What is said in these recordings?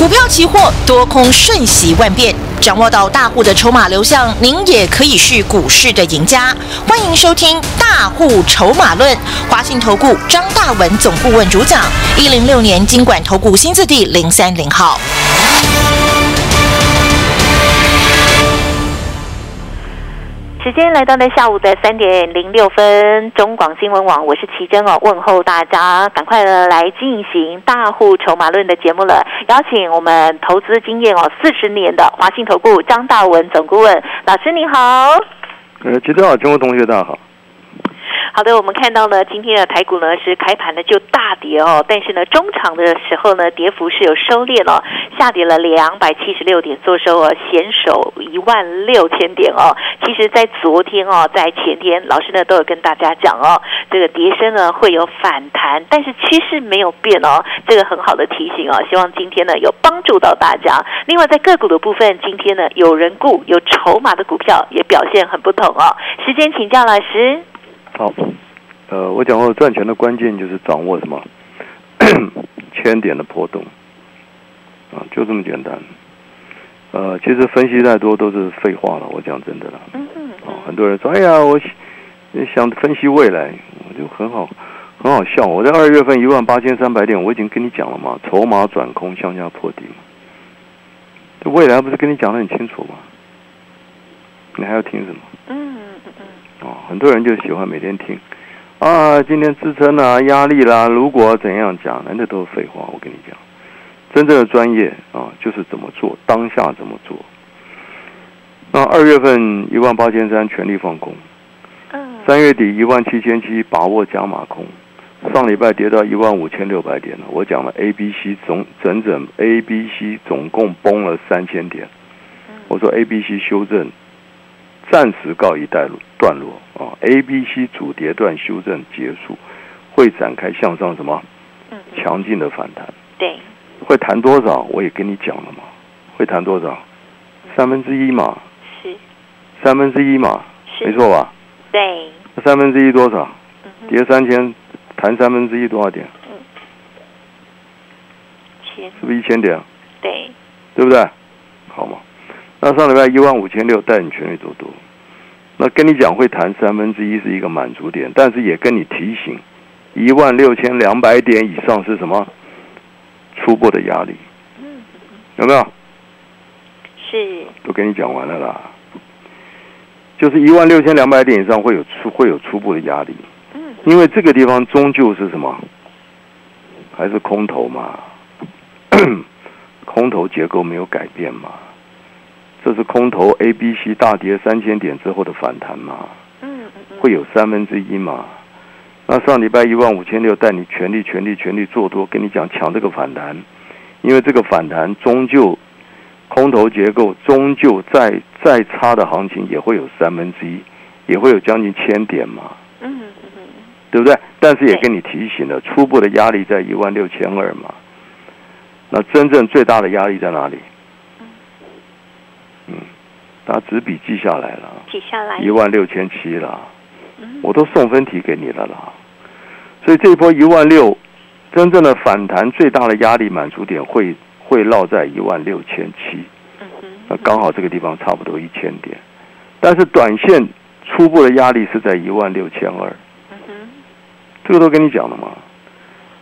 股票期货多空瞬息万变，掌握到大户的筹码流向，您也可以是股市的赢家。欢迎收听《大户筹码论》，华信投顾张大文总顾问主讲，一零六年经管投顾新字第零三零号。时间来到呢下午的三点零六分，中广新闻网，我是奇珍哦，问候大家，赶快的来进行大户筹码论的节目了。邀请我们投资经验哦四十年的华信投顾张大文总顾问老师，你好。呃，奇珍好，中国同学大家好。好的，我们看到呢，今天的台股呢是开盘呢就大跌哦，但是呢中场的时候呢跌幅是有收敛了，下跌了两百七十六点，做收哦险守一万六千点哦。其实，在昨天哦，在前天，老师呢都有跟大家讲哦，这个跌升呢会有反弹，但是趋势没有变哦，这个很好的提醒哦，希望今天呢有帮助到大家。另外，在个股的部分，今天呢有人顾有筹码的股票也表现很不同哦。时间请教老师。好，呃，我讲过赚钱的关键就是掌握什么 千点的波动，啊，就这么简单。呃，其实分析再多都是废话了，我讲真的了。嗯嗯。哦，很多人说，哎呀，我想分析未来，我就很好，很好笑。我在二月份一万八千三百点，我已经跟你讲了嘛，筹码转空向下破底嘛。这未来不是跟你讲的很清楚吗？你还要听什么？嗯。哦，很多人就喜欢每天听，啊，今天支撑啊，压力啦，如果怎样讲，那都是废话。我跟你讲，真正的专业啊，就是怎么做，当下怎么做。那二月份一万八千三全力放空，嗯，三月底一万七千七把握加码空，上礼拜跌到一万五千六百点了。我讲了 A、B、C 总整整 A、B、C 总共崩了三千点，我说 A、B、C 修正。暂时告一段落，段落啊，A、B、C 主跌段修正结束，会展开向上什么？强劲的反弹。对。会弹多少？我也跟你讲了嘛。会弹多少？三分之一嘛。是。三分之一嘛。没错吧？对。三分之一多少？跌三千，弹三分之一多少点？嗯。是不是一千点？对。对不对？好嘛。那上礼拜一万五千六带你全力做多，那跟你讲会谈三分之一是一个满足点，但是也跟你提醒，一万六千两百点以上是什么初步的压力？有没有？是。都跟你讲完了啦，就是一万六千两百点以上会有初会有初步的压力。嗯。因为这个地方终究是什么？还是空头嘛？空头结构没有改变嘛？这是空头 A、B、C 大跌三千点之后的反弹嘛？嗯嗯会有三分之一嘛？那上礼拜一万五千六带你全力、全力、全力做多，跟你讲抢这个反弹，因为这个反弹终究空头结构终究再再差的行情也会有三分之一，也会有将近千点嘛？嗯嗯嗯，对不对？但是也跟你提醒了，初步的压力在一万六千二嘛。那真正最大的压力在哪里？拿纸笔记下来了，记下来。一万六千七了，我都送分题给你了啦。所以这一波一万六，真正的反弹最大的压力满足点会会落在一万六千七，那刚好这个地方差不多一千点，但是短线初步的压力是在一万六千二，这个都跟你讲了嘛。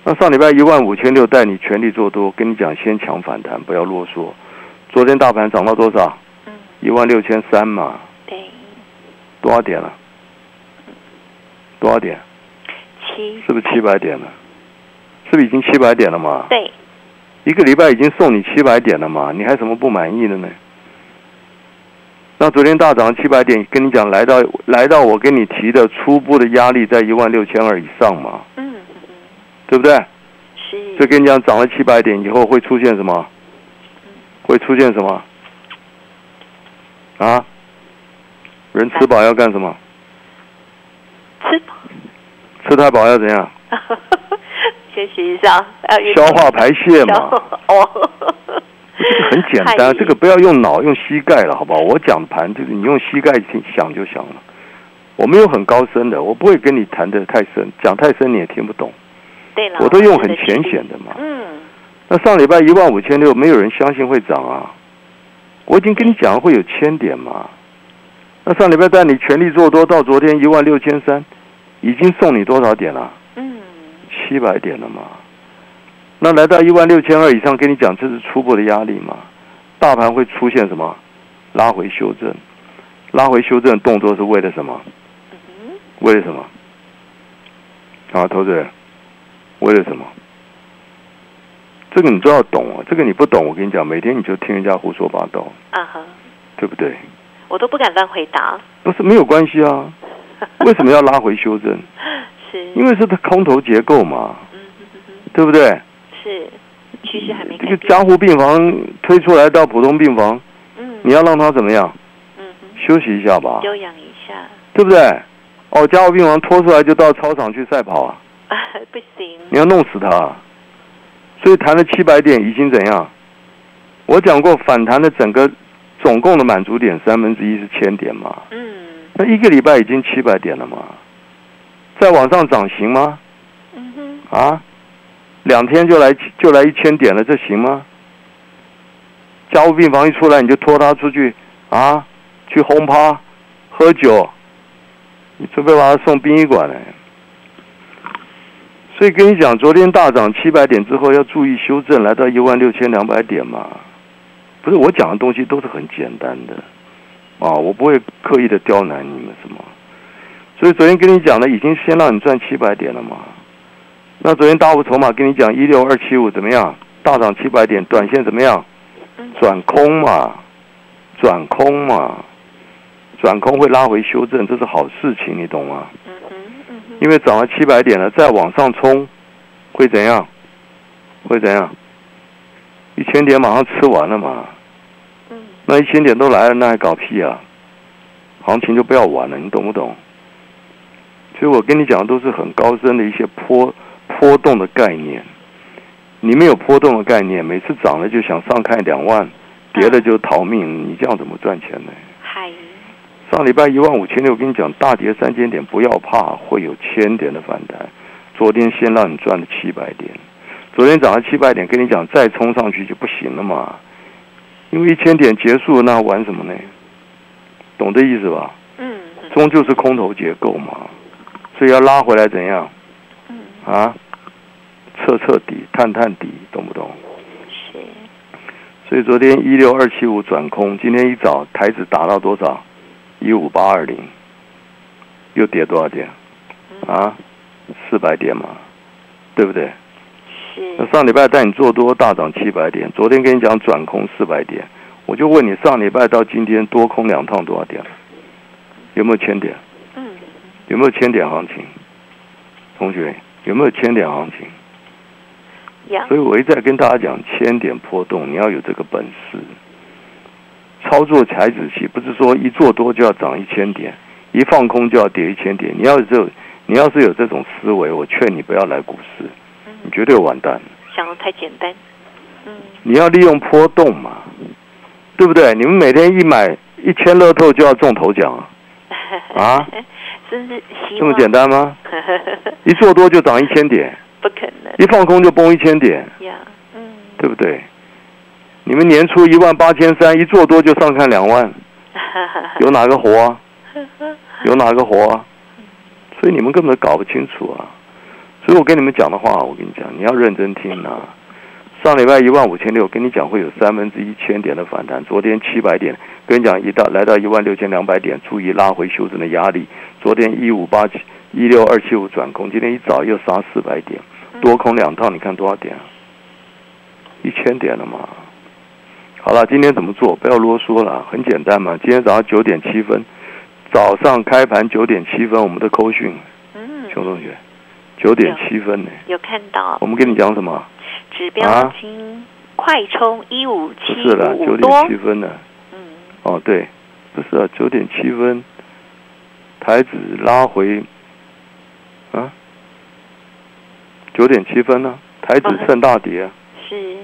那上礼拜一万五千六带你全力做多，跟你讲先抢反弹，不要啰嗦。昨天大盘涨到多少？一万六千三嘛，对，多少点了？多少点？七，是不是七百点了？是不是已经七百点了嘛？对，一个礼拜已经送你七百点了嘛？你还什么不满意的呢？那昨天大涨七百点，跟你讲，来到来到我跟你提的初步的压力在一万六千二以上嘛？嗯对不对？是。所以跟你讲，涨了七百点以后会出现什么？会出现什么？啊，人吃饱要干什么？吃饱，吃太饱要怎样？学习一下，消化排泄嘛。哦，这个很简单，这个不要用脑，用膝盖了，好不好？我讲盘就是你用膝盖想就想了。我没有很高深的，我不会跟你谈的太深，讲太深你也听不懂。对了，我都用很浅显的嘛。嗯，那上礼拜一万五千六，没有人相信会涨啊。我已经跟你讲会有千点嘛。那上礼拜带你全力做多，到昨天一万六千三，已经送你多少点了？嗯，七百点了嘛。那来到一万六千二以上，跟你讲这是初步的压力嘛。大盘会出现什么？拉回修正，拉回修正动作是为了什么？为了什么？啊，投资人，为了什么？这个你都要懂啊。这个你不懂，我跟你讲，每天你就听人家胡说八道，啊哈，对不对？我都不敢乱回答。不是没有关系啊。为什么要拉回修正？是，因为是它空头结构嘛，对不对？是，趋势还没这个。加护病房推出来到普通病房，嗯，你要让它怎么样？嗯，休息一下吧，休养一下。对不对？哦，加护病房拖出来就到操场去赛跑啊！不行。你要弄死它，所以谈了七百点已经怎样？我讲过反弹的整个总共的满足点三分之一是千点嘛，嗯那一个礼拜已经七百点了嘛，再往上涨行吗？嗯哼，啊，两天就来就来一千点了，这行吗？家务病房一出来，你就拖他出去啊，去轰趴、喝酒，你准备把他送殡仪馆嘞。所以跟你讲，昨天大涨七百点之后，要注意修正，来到一万六千两百点嘛。不是我讲的东西都是很简单的啊，我不会刻意的刁难你们什么。所以昨天跟你讲的，已经先让你赚七百点了嘛。那昨天大户筹码跟你讲一六二七五怎么样？大涨七百点，短线怎么样？嗯转空嘛，转空嘛，转空会拉回修正，这是好事情，你懂吗？因为涨了七百点了，再往上冲，会怎样？会怎样？一千点马上吃完了嘛，嗯那一千点都来了，那还搞屁啊？行情就不要玩了，你懂不懂？所以我跟你讲的都是很高深的一些波波动的概念。你没有波动的概念，每次涨了就想上看两万，跌了就逃命，你这样怎么赚钱呢？嗨，上礼拜一万五千六，我跟你讲，大跌三千点，不要怕，会有千点的反弹。昨天先让你赚了七百点，昨天涨了七百点，跟你讲再冲上去就不行了嘛，因为一千点结束了，那玩什么呢？懂这意思吧？嗯嗯终究是空头结构嘛，所以要拉回来怎样嗯，啊？彻彻底，探探底，懂不懂？是，所以昨天一六二七五转空，今天一早台子达到多少？一五八二零，又跌多少点？啊，四百点嘛，对不对？那是，上礼拜带你做多大涨七百点，昨天跟你讲转空四百点，我就问你，上礼拜到今天多空两趟多少点？有没有千点？嗯有没有千点行情？同学有没有千点行情？呀，所以我一再跟大家讲，千点波动，你要有这个本事。操作台子期不是说一做多就要涨一千点，一放空就要跌一千点。你要有，你要是有这种思维，我劝你不要来股市，你嗯，绝对完蛋。想的太简单。嗯，你要利用波动嘛，对不对？你们每天一买一千乐透就要中头奖啊，啊，真是希这么简单吗？一做多就涨一千点，不可能一放空就崩一千点，呀，嗯，对不对？你们年初一万八千三，一做多就上看两万，有哪个活啊？有哪个活啊？所以你们根本搞不清楚啊！所以我跟你们讲的话，我跟你讲，你要认真听啊。上礼拜一万五千六，跟你讲会有三分之一千点的反弹，昨天七百点，跟你讲一到来到一万六千两百点，注意拉回修正的压力。昨天一五八七一六二七五转空，今天一早又杀四百点，多空两套，你看多少点啊？一千点了嘛。好了，今天怎么做？不要啰嗦了，很简单嘛。今天早上九点七分，早上开盘九点七分，我们的扣讯，嗯，熊同学，九点七分呢。有看到我们跟你讲什么？指标金快冲一五不七是了，九点，七分呢。嗯哦，对，不是啊，九点七分，台指拉回，啊，九点七分呢、台指趁大跌、啊，是，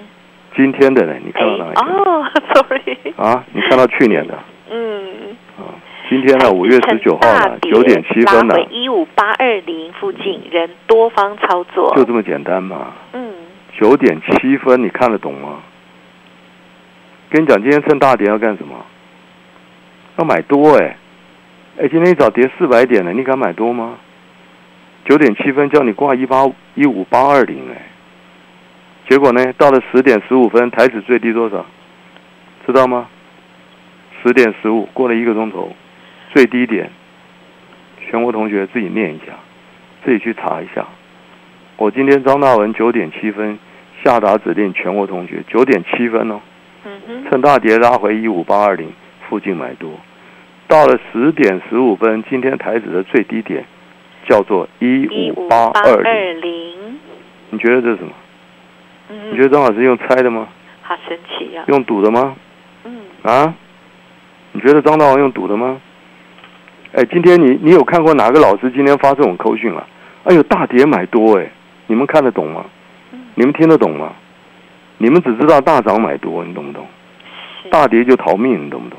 今天的呢？你看到哪一天？哦，sorry，啊，你看到去年的嗯，啊？今天呢？五月十九号呢，九点七分呢，一五八二零附近，人多方操作，就这么简单嘛。嗯，九点七分，你看得懂吗？跟你讲，今天趁大跌要干什么？要买多哎！哎，今天一早跌四百点了，你敢买多吗？九点七分叫你挂一八一五八二零哎，结果呢，到了十点十五分，台指最低多少？知道吗？十点十五，过了一个钟头，最低点，全国同学自己念一下，自己去查一下。我今天张大文九点七分下达指令，全国同学九点七分哦，趁大跌拉回一五八二零附近买多。到了十点十五分，今天台指的最低点叫做一五八二零。你觉得这是什么？你觉得张老师用猜的吗？好神奇呀！用赌的吗？嗯。啊？你觉得张大王用赌的吗？哎，今天你你有看过哪个老师今天发这种口讯了？哎呦，大跌买多哎！你们看得懂吗？你们听得懂吗？你们只知道大涨买多，你懂不懂？大跌就逃命，你懂不懂？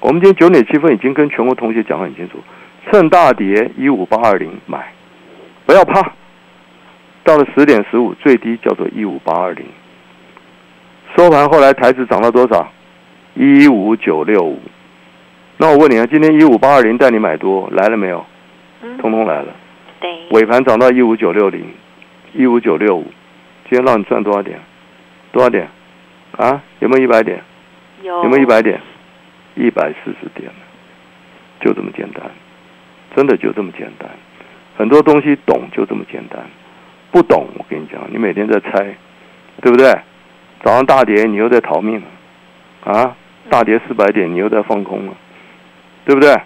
我们今天九点七分已经跟全国同学讲很清楚，趁大跌一五八二零买，不要怕。到了十点十五，最低叫做一五八二零，收盘后来台子涨到多少？一五九六五。那我问你啊，今天一五八二零带你买多来了没有？通通来了。对。尾盘涨到一五九六零，一五九六五，今天让你赚多少点？多少点？啊？有没有一百点？有。有没有一百点？一百四十点，就这么简单，真的就这么简单。很多东西懂就这么简单，不懂我跟你讲，你每天在猜，对不对？早上大跌，你又在逃命，啊，大跌四百点，你又在放空了，对不对？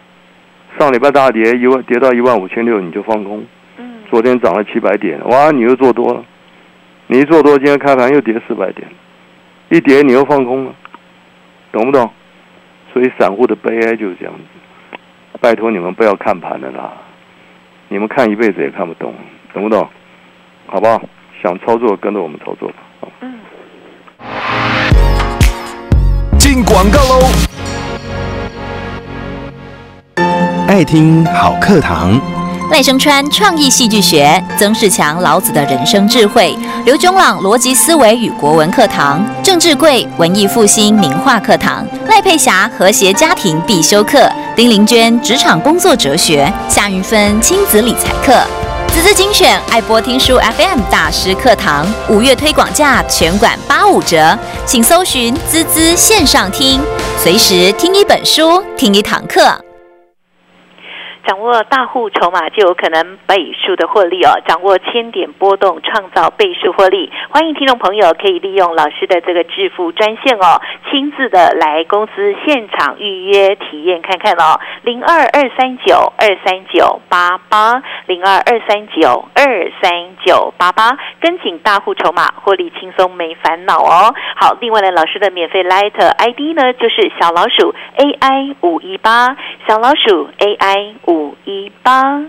上礼拜大跌一万，跌到一万五千六，你就放空。嗯。昨天涨了七百点，哇，你又做多了，你一做多，今天开盘又跌四百点，一跌你又放空了，懂不懂？所以散户的悲哀就是这样子，拜托你们不要看盘的啦，你们看一辈子也看不懂，懂不懂？好不好？想操作跟着我们操作吧。嗯。进广告喽！爱听好课堂。赖声川创意戏剧学，曾仕强老子的人生智慧，刘炯朗逻辑思维与国文课堂，郑志贵文艺复兴名画课堂，赖佩霞和谐家庭必修课，丁玲娟职场工作哲学，夏云芬亲子理财课，滋滋精选爱播听书 FM 大师课堂，五月推广价全馆八五折，请搜寻滋滋线上听，随时听一本书，听一堂课。掌握大户筹码就有可能倍数的获利哦！掌握千点波动，创造倍数获利。欢迎听众朋友可以利用老师的这个致富专线哦，亲自的来公司现场预约体验看看哦。零二二三九二三九八八零二二三九二三九八八，跟紧大户筹码，获利轻松没烦恼哦。好，另外呢，老师的免费 Light ID 呢，就是小老鼠 AI 五一八，小老鼠 AI 五。五一八。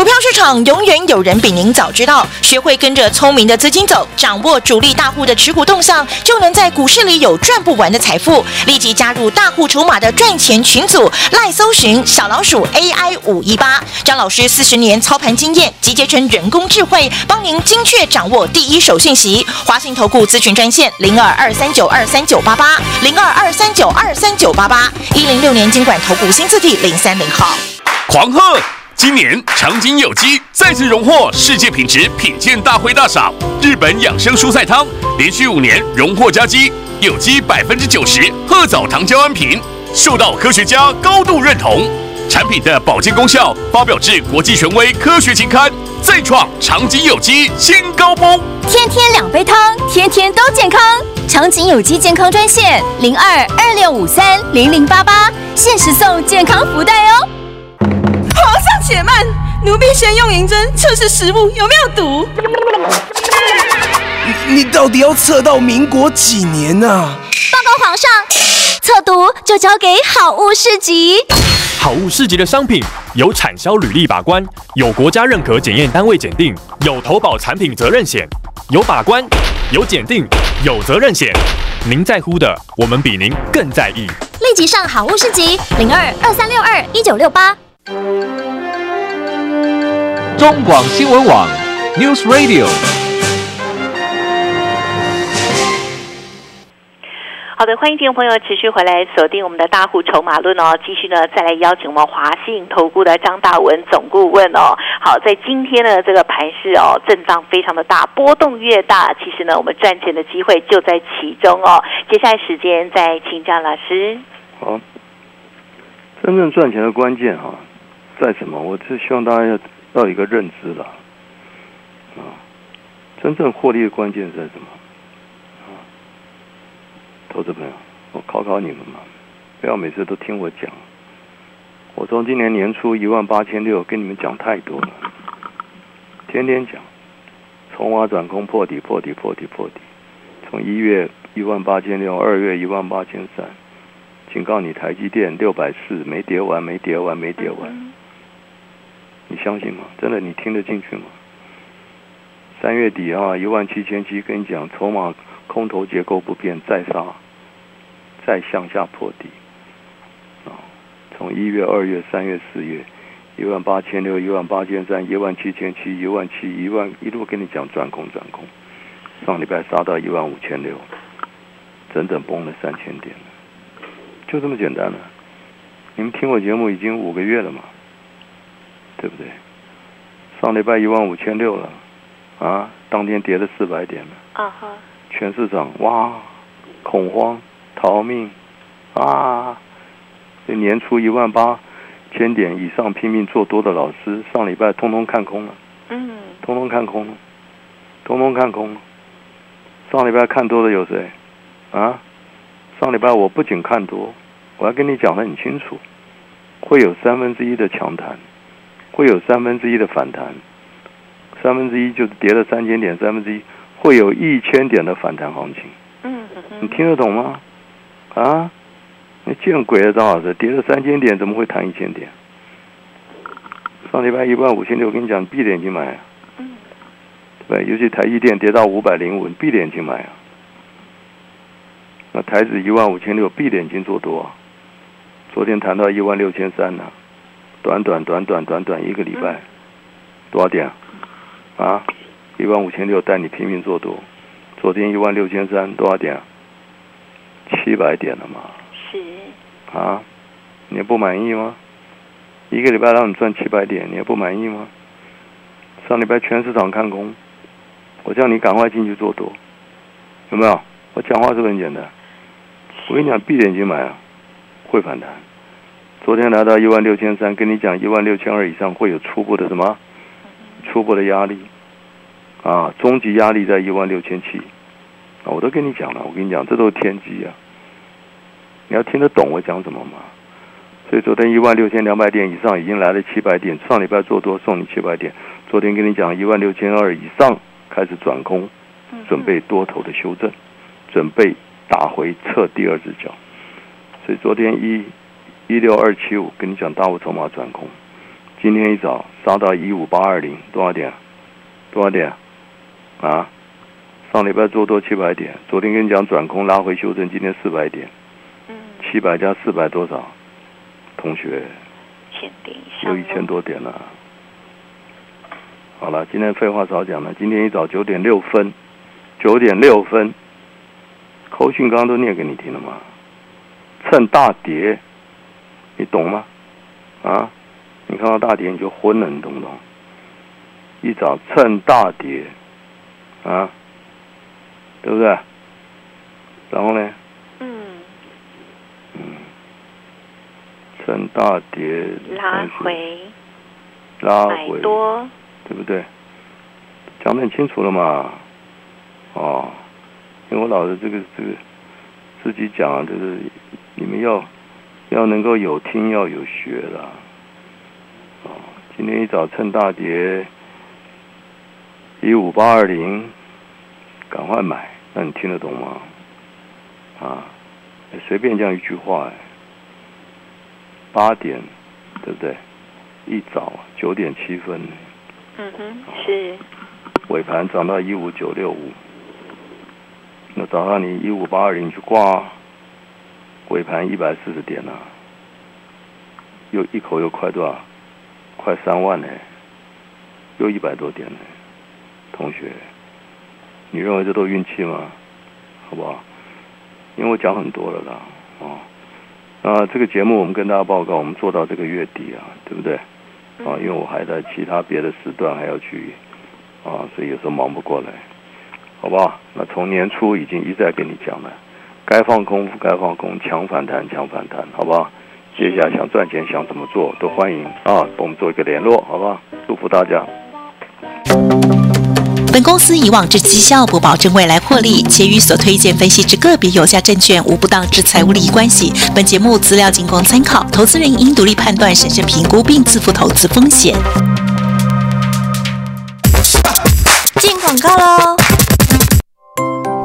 股票市场永远有人比您早知道，学会跟着聪明的资金走，掌握主力大户的持股动向，就能在股市里有赚不完的财富。立即加入大户筹码的赚钱群组，赖搜寻小老鼠 AI 五一八，张老师四十年操盘经验集结成人工智慧，帮您精确掌握第一手信息。华信投顾咨询专线零二二三九二三九八八零二二三九二三九八八一零六年经管投顾新字第零三零号，狂贺！今年长景有机再次荣获世界品质品鉴大会大赏，日本养生蔬菜汤连续五年荣获佳绩，有机百分之九十褐藻糖胶安瓶受到科学家高度认同，产品的保健功效发表至国际权威科学期刊，再创长景有机新高峰。天天两杯汤，天天都健康。长景有机健康专线零二二六五三零零八八，限时送健康福袋哦。皇上且慢，奴婢先用银针测试食物有没有毒。你到底要测到民国几年啊？报告皇上，测毒就交给好物市集。好物市集的商品有产销履历把关，有国家认可检验单位检定，有投保产品责任险，有把关，有检定，有责任险。您在乎的，我们比您更在意。立即上好物市集零二二三六二一九六八。中广新闻网 News Radio。好的，欢迎听众朋友持续回来锁定我们的大户筹码论哦，继续呢再来邀请我们华信投顾的张大文总顾问哦。好，在今天的这个盘势哦，震荡非常的大，波动越大，其实呢我们赚钱的机会就在其中哦。接下来时间再请教老师。好，真正赚钱的关键哈、在什么？我是希望大家要要有一个认知了啊，真正获利的关键在什么？啊，投资朋友，我考考你们嘛，不要每次都听我讲。我从今年年初一万八千六跟你们讲太多了，天天讲，从华转空破底破底破底破底，从一月一万八千六，二月一万八千三。警告你，台积电六百四没跌完，没跌完，没跌完，你相信吗？真的，你听得进去吗？三月底啊，一万七千七，跟你讲，筹码空头结构不变，再杀，再向下破底啊！从一月、二月、三月、四月，一万八千六、一万八千三、一万七千七、一万七、一万，一路跟你讲转空转空，上礼拜杀到一万五千六，整整崩了三千点。就这么简单了。你们听我节目已经五个月了嘛，对不对？上礼拜一万五千六了，啊，当天跌了四百点了，啊哈，全市场哇，恐慌逃命啊！这年初一万八千点以上拼命做多的老师，上礼拜通通看空了，嗯，通通看空了，通通看空了。上礼拜看多的有谁？啊？上礼拜我不仅看多，我还跟你讲的很清楚，会有三分之一的强弹，会有三分之一的反弹，三分之一就是跌了三千点，三分之一会有一千点的反弹行情。嗯你听得懂吗？啊？你见鬼了，张老师，跌了三千点怎么会弹一千点？上礼拜一万五千六，我跟你讲，闭着眼睛买啊。嗯。对，尤其台积电跌到五百零五，你闭着眼睛买啊。那台指一万五千六，闭着眼睛做多啊。昨天谈到一万六千三呢，短短短短短短一个礼拜，多少点啊？啊，一万五千六带你拼命做多，昨天一万六千三多少点啊？七百点了嘛。是。啊，你也不满意吗？一个礼拜让你赚七百点，你也不满意吗？上礼拜全市场看空，我叫你赶快进去做多，有没有？我讲话是不是很简单？我跟你讲，闭着眼睛买啊，会反弹。昨天来到一万六千三，跟你讲一万六千二以上会有初步的什么？初步的压力啊，终极压力在一万六千七啊，我都跟你讲了，我跟你讲，这都是天机啊。你要听得懂我讲什么吗？所以昨天一万六千两百点以上已经来了七百点，上礼拜做多送你七百点，昨天跟你讲一万六千二以上开始转空，准备多头的修正，准备打回撤第二只脚。所以昨天一一六二七五跟你讲大户筹码转空，今天一早杀到一五八二零，多少点？多少点？啊？上礼拜做多七百点，昨天跟你讲转空拉回修正，今天四百点。七百加四百多少？同学，千点以上有一千多点了。好了，今天废话少讲了。今天一早九点六分，九点六分，口讯刚刚都念给你听了吗？趁大跌，你懂吗？啊，你看到大跌你就昏了，你懂不懂？一早趁大跌，啊，对不对？然后呢？嗯。嗯趁大跌拉回，拉回，多，对不对？讲得很清楚了嘛，哦，因为我老是这个这个自己讲，就是你们要要能够有听要有学啦，哦，今天一早趁大跌一五八二零，赶快买，那你听得懂吗？啊，随便这样一句话、哎。八点，对不对？一早九点七分，嗯哼，是尾盘涨到一五九六五，那早上你一五八二零去挂，尾盘一百四十点啊，又一口又快多少？快三万呢，又一百多点呢，同学，你认为这都运气吗？好不好？因为我讲很多了啦，哦，那这个节目我们跟大家报告，我们做到这个月底啊，对不对？啊，因为我还在其他别的时段还要去啊，所以有时候忙不过来，好不好？那从年初已经一再跟你讲了，该放空不该放空，强反弹强反弹，好不好？接下来想赚钱想怎么做都欢迎啊，跟我们做一个联络，好不好？祝福大家。本公司以往之绩效不保证未来获利，且与所推荐分析之个别有价证券无不当之财务利益关系。本节目资料仅供参考，投资人应独立判断、审慎评估并自负投资风险。进广告喽！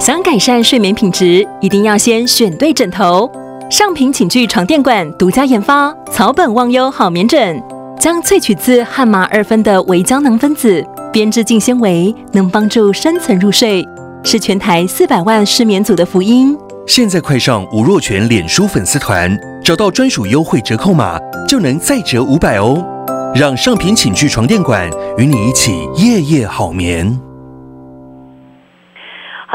想改善睡眠品质，一定要先选对枕头。上品寝具床垫馆独家研发草本忘忧好眠枕，将萃取自汉麻二酚的微胶囊分子编织净纤维，能帮助深层入睡，是全台四百万失眠族的福音。现在快上吴若权脸书粉丝团，找到专属优惠折扣码，就能再折五百哦！让上品寝具床垫馆与你一起夜夜好眠。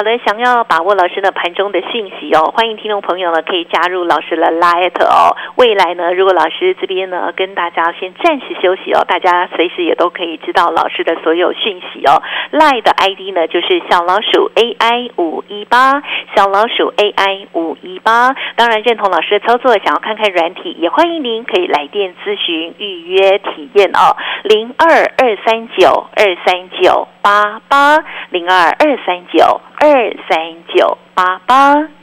好的，想要把握老师的盘中的讯息哦，欢迎听众朋友呢可以加入老师的 Light 哦。未来呢，如果老师这边呢跟大家先暂时休息哦，大家随时也都可以知道老师的所有讯息哦。lie 的 ID 呢就是小老鼠 AI 五一八，小老鼠 AI 五一八。当然认同老师的操作，想要看看软体，也欢迎您可以来电咨询预约体验哦，零二二三九二三九八八零二二三九。二三九八八。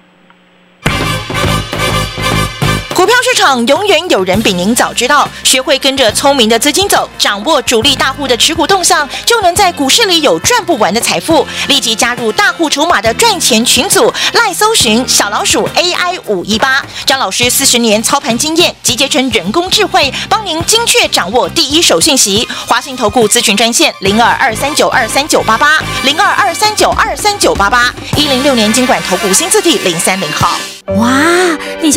股票市场永远有人比您早知道，学会跟着聪明的资金走，掌握主力大户的持股动向，就能在股市里有赚不完的财富。立即加入大户筹码的赚钱群组，赖搜寻小老鼠 AI 五一八，张老师四十年操盘经验集结成人工智慧，帮您精确掌握第一手讯息。华信投顾咨询专线零二二三九二三九八八零二二三九二三九八八一零六年经管投顾新字第零三零号。哇，你家